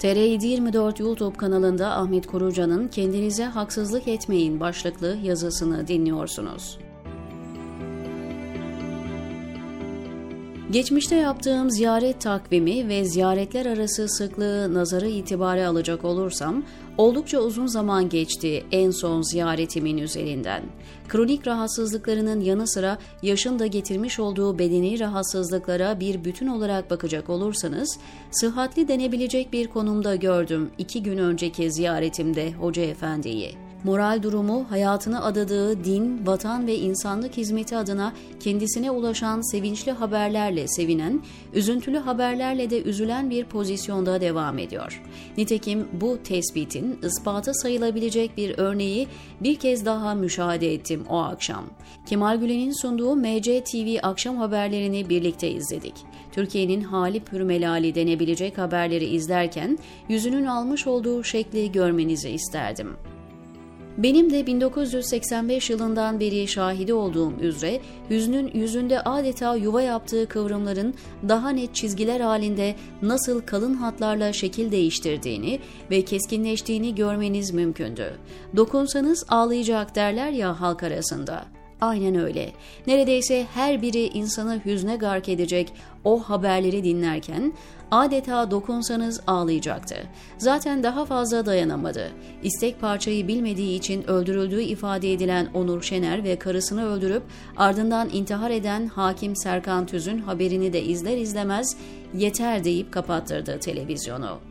TR724 YouTube kanalında Ahmet Koruca'nın Kendinize Haksızlık Etmeyin başlıklı yazısını dinliyorsunuz. Geçmişte yaptığım ziyaret takvimi ve ziyaretler arası sıklığı nazarı itibare alacak olursam, oldukça uzun zaman geçti en son ziyaretimin üzerinden. Kronik rahatsızlıklarının yanı sıra yaşın da getirmiş olduğu bedeni rahatsızlıklara bir bütün olarak bakacak olursanız, sıhhatli denebilecek bir konumda gördüm iki gün önceki ziyaretimde Hoca Efendi'yi moral durumu, hayatını adadığı din, vatan ve insanlık hizmeti adına kendisine ulaşan sevinçli haberlerle sevinen, üzüntülü haberlerle de üzülen bir pozisyonda devam ediyor. Nitekim bu tespitin ispatı sayılabilecek bir örneği bir kez daha müşahede ettim o akşam. Kemal Gülen'in sunduğu MC TV akşam haberlerini birlikte izledik. Türkiye'nin hali pürmelali denebilecek haberleri izlerken yüzünün almış olduğu şekli görmenizi isterdim. Benim de 1985 yılından beri şahidi olduğum üzere hüznün yüzünde adeta yuva yaptığı kıvrımların daha net çizgiler halinde nasıl kalın hatlarla şekil değiştirdiğini ve keskinleştiğini görmeniz mümkündü. Dokunsanız ağlayacak derler ya halk arasında. Aynen öyle. Neredeyse her biri insanı hüzne gark edecek o haberleri dinlerken adeta dokunsanız ağlayacaktı. Zaten daha fazla dayanamadı. İstek parçayı bilmediği için öldürüldüğü ifade edilen Onur Şener ve karısını öldürüp ardından intihar eden hakim Serkan Tüz'ün haberini de izler izlemez yeter deyip kapattırdı televizyonu.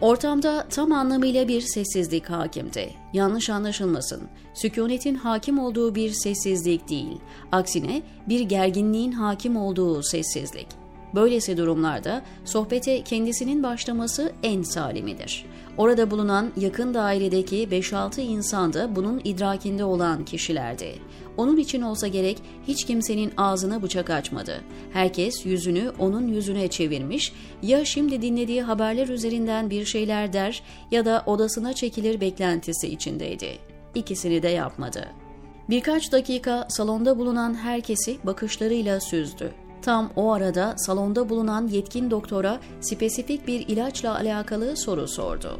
Ortamda tam anlamıyla bir sessizlik hakimdi. Yanlış anlaşılmasın. Sükunetin hakim olduğu bir sessizlik değil. Aksine bir gerginliğin hakim olduğu sessizlik. Böylesi durumlarda sohbete kendisinin başlaması en salimidir. Orada bulunan yakın dairedeki 5-6 insan da bunun idrakinde olan kişilerdi. Onun için olsa gerek hiç kimsenin ağzına bıçak açmadı. Herkes yüzünü onun yüzüne çevirmiş, ya şimdi dinlediği haberler üzerinden bir şeyler der ya da odasına çekilir beklentisi içindeydi. İkisini de yapmadı. Birkaç dakika salonda bulunan herkesi bakışlarıyla süzdü. Tam o arada salonda bulunan yetkin doktora spesifik bir ilaçla alakalı soru sordu.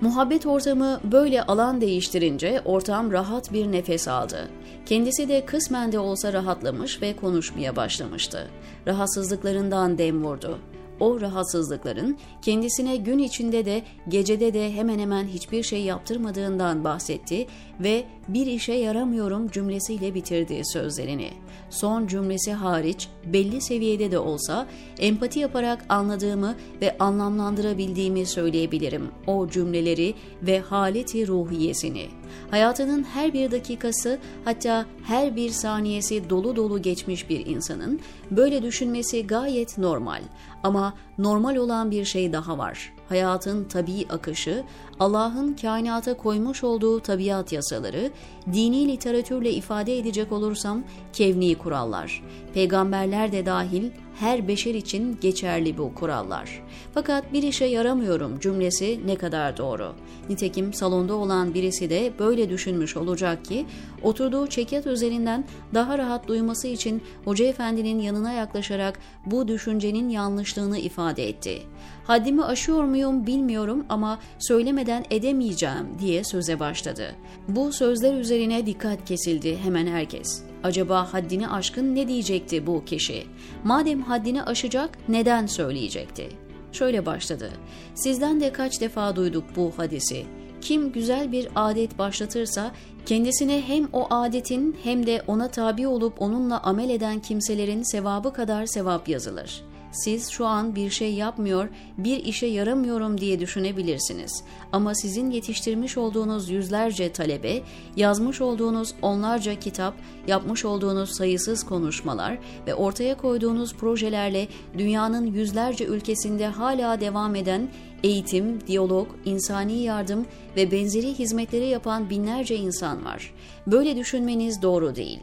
Muhabbet ortamı böyle alan değiştirince ortam rahat bir nefes aldı. Kendisi de kısmen de olsa rahatlamış ve konuşmaya başlamıştı. Rahatsızlıklarından dem vurdu o rahatsızlıkların kendisine gün içinde de gecede de hemen hemen hiçbir şey yaptırmadığından bahsetti ve bir işe yaramıyorum cümlesiyle bitirdi sözlerini. Son cümlesi hariç belli seviyede de olsa empati yaparak anladığımı ve anlamlandırabildiğimi söyleyebilirim o cümleleri ve haleti ruhiyesini. Hayatının her bir dakikası hatta her bir saniyesi dolu dolu geçmiş bir insanın böyle düşünmesi gayet normal. Ama normal olan bir şey daha var. Hayatın tabii akışı, Allah'ın kainata koymuş olduğu tabiat yasaları, dini literatürle ifade edecek olursam kevni kurallar. Peygamberler de dahil her beşer için geçerli bu kurallar. Fakat bir işe yaramıyorum cümlesi ne kadar doğru. Nitekim salonda olan birisi de böyle düşünmüş olacak ki oturduğu çekyat üzerinden daha rahat duyması için Hoca Efendi'nin yanına yaklaşarak bu düşüncenin yanlışlığını ifade etti. Haddimi aşıyor muyum bilmiyorum ama söylemeden edemeyeceğim diye söze başladı. Bu sözler üzerine dikkat kesildi hemen herkes. Acaba haddini aşkın ne diyecekti bu kişi? Madem haddini aşacak neden söyleyecekti? Şöyle başladı. Sizden de kaç defa duyduk bu hadisi. Kim güzel bir adet başlatırsa kendisine hem o adetin hem de ona tabi olup onunla amel eden kimselerin sevabı kadar sevap yazılır.'' Siz şu an bir şey yapmıyor, bir işe yaramıyorum diye düşünebilirsiniz. Ama sizin yetiştirmiş olduğunuz yüzlerce talebe, yazmış olduğunuz onlarca kitap, yapmış olduğunuz sayısız konuşmalar ve ortaya koyduğunuz projelerle dünyanın yüzlerce ülkesinde hala devam eden eğitim, diyalog, insani yardım ve benzeri hizmetleri yapan binlerce insan var. Böyle düşünmeniz doğru değil.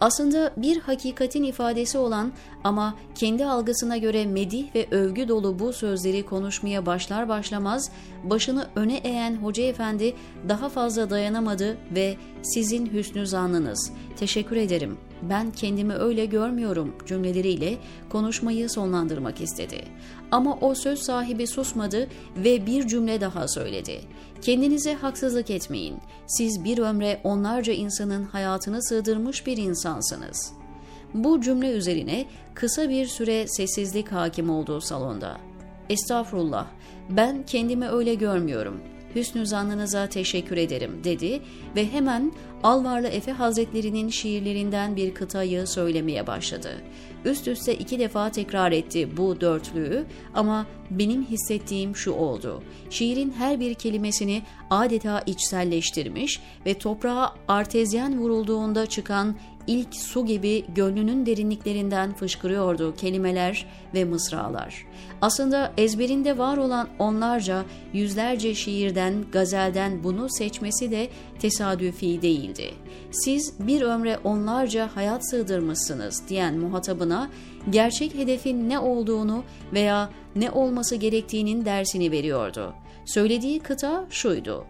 Aslında bir hakikatin ifadesi olan ama kendi algısına göre medih ve övgü dolu bu sözleri konuşmaya başlar başlamaz başını öne eğen Hoca Efendi daha fazla dayanamadı ve sizin hüsnü zannınız, teşekkür ederim ben kendimi öyle görmüyorum cümleleriyle konuşmayı sonlandırmak istedi. Ama o söz sahibi susmadı ve bir cümle daha söyledi. Kendinize haksızlık etmeyin. Siz bir ömre onlarca insanın hayatını sığdırmış bir insansınız. Bu cümle üzerine kısa bir süre sessizlik hakim olduğu salonda. Estağfurullah, ben kendimi öyle görmüyorum. Hüsnü zannınıza teşekkür ederim dedi ve hemen Alvarlı Efe Hazretleri'nin şiirlerinden bir kıtayı söylemeye başladı. Üst üste iki defa tekrar etti bu dörtlüğü ama benim hissettiğim şu oldu. Şiirin her bir kelimesini adeta içselleştirmiş ve toprağa artezyen vurulduğunda çıkan ilk su gibi gönlünün derinliklerinden fışkırıyordu kelimeler ve mısralar. Aslında ezberinde var olan onlarca, yüzlerce şiirden, gazelden bunu seçmesi de tesadüfi değildi. Siz bir ömre onlarca hayat sığdırmışsınız diyen muhatabına gerçek hedefin ne olduğunu veya ne olması gerektiğinin dersini veriyordu. Söylediği kıta şuydu.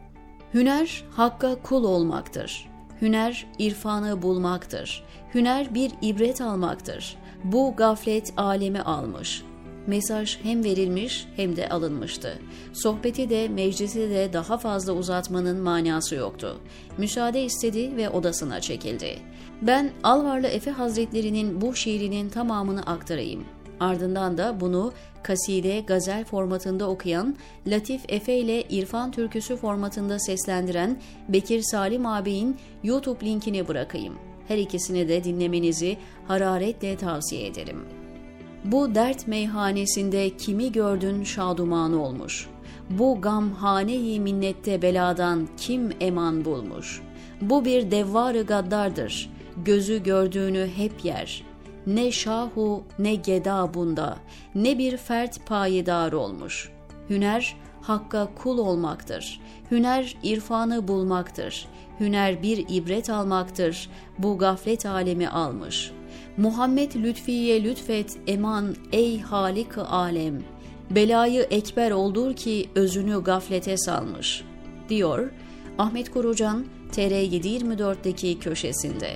Hüner hakka kul olmaktır. Hüner irfanı bulmaktır. Hüner bir ibret almaktır. Bu gaflet alemi almış. Mesaj hem verilmiş hem de alınmıştı. Sohbeti de meclisi de daha fazla uzatmanın manası yoktu. Müsaade istedi ve odasına çekildi. Ben Alvarlı Efe Hazretleri'nin bu şiirinin tamamını aktarayım. Ardından da bunu kaside, gazel formatında okuyan, Latif Efe ile İrfan Türküsü formatında seslendiren Bekir Salim ağabeyin YouTube linkini bırakayım. Her ikisini de dinlemenizi hararetle tavsiye ederim. Bu dert meyhanesinde kimi gördün şaduman olmuş. Bu gamhane-i minnette beladan kim eman bulmuş. Bu bir devvarı gaddardır. Gözü gördüğünü hep yer ne şahu ne geda bunda, ne bir fert payidar olmuş. Hüner, hakka kul olmaktır. Hüner, irfanı bulmaktır. Hüner bir ibret almaktır. Bu gaflet alemi almış. Muhammed lütfiye lütfet eman ey halik alem. Belayı ekber oldur ki özünü gaflete salmış. Diyor Ahmet Korucan TR724'deki köşesinde.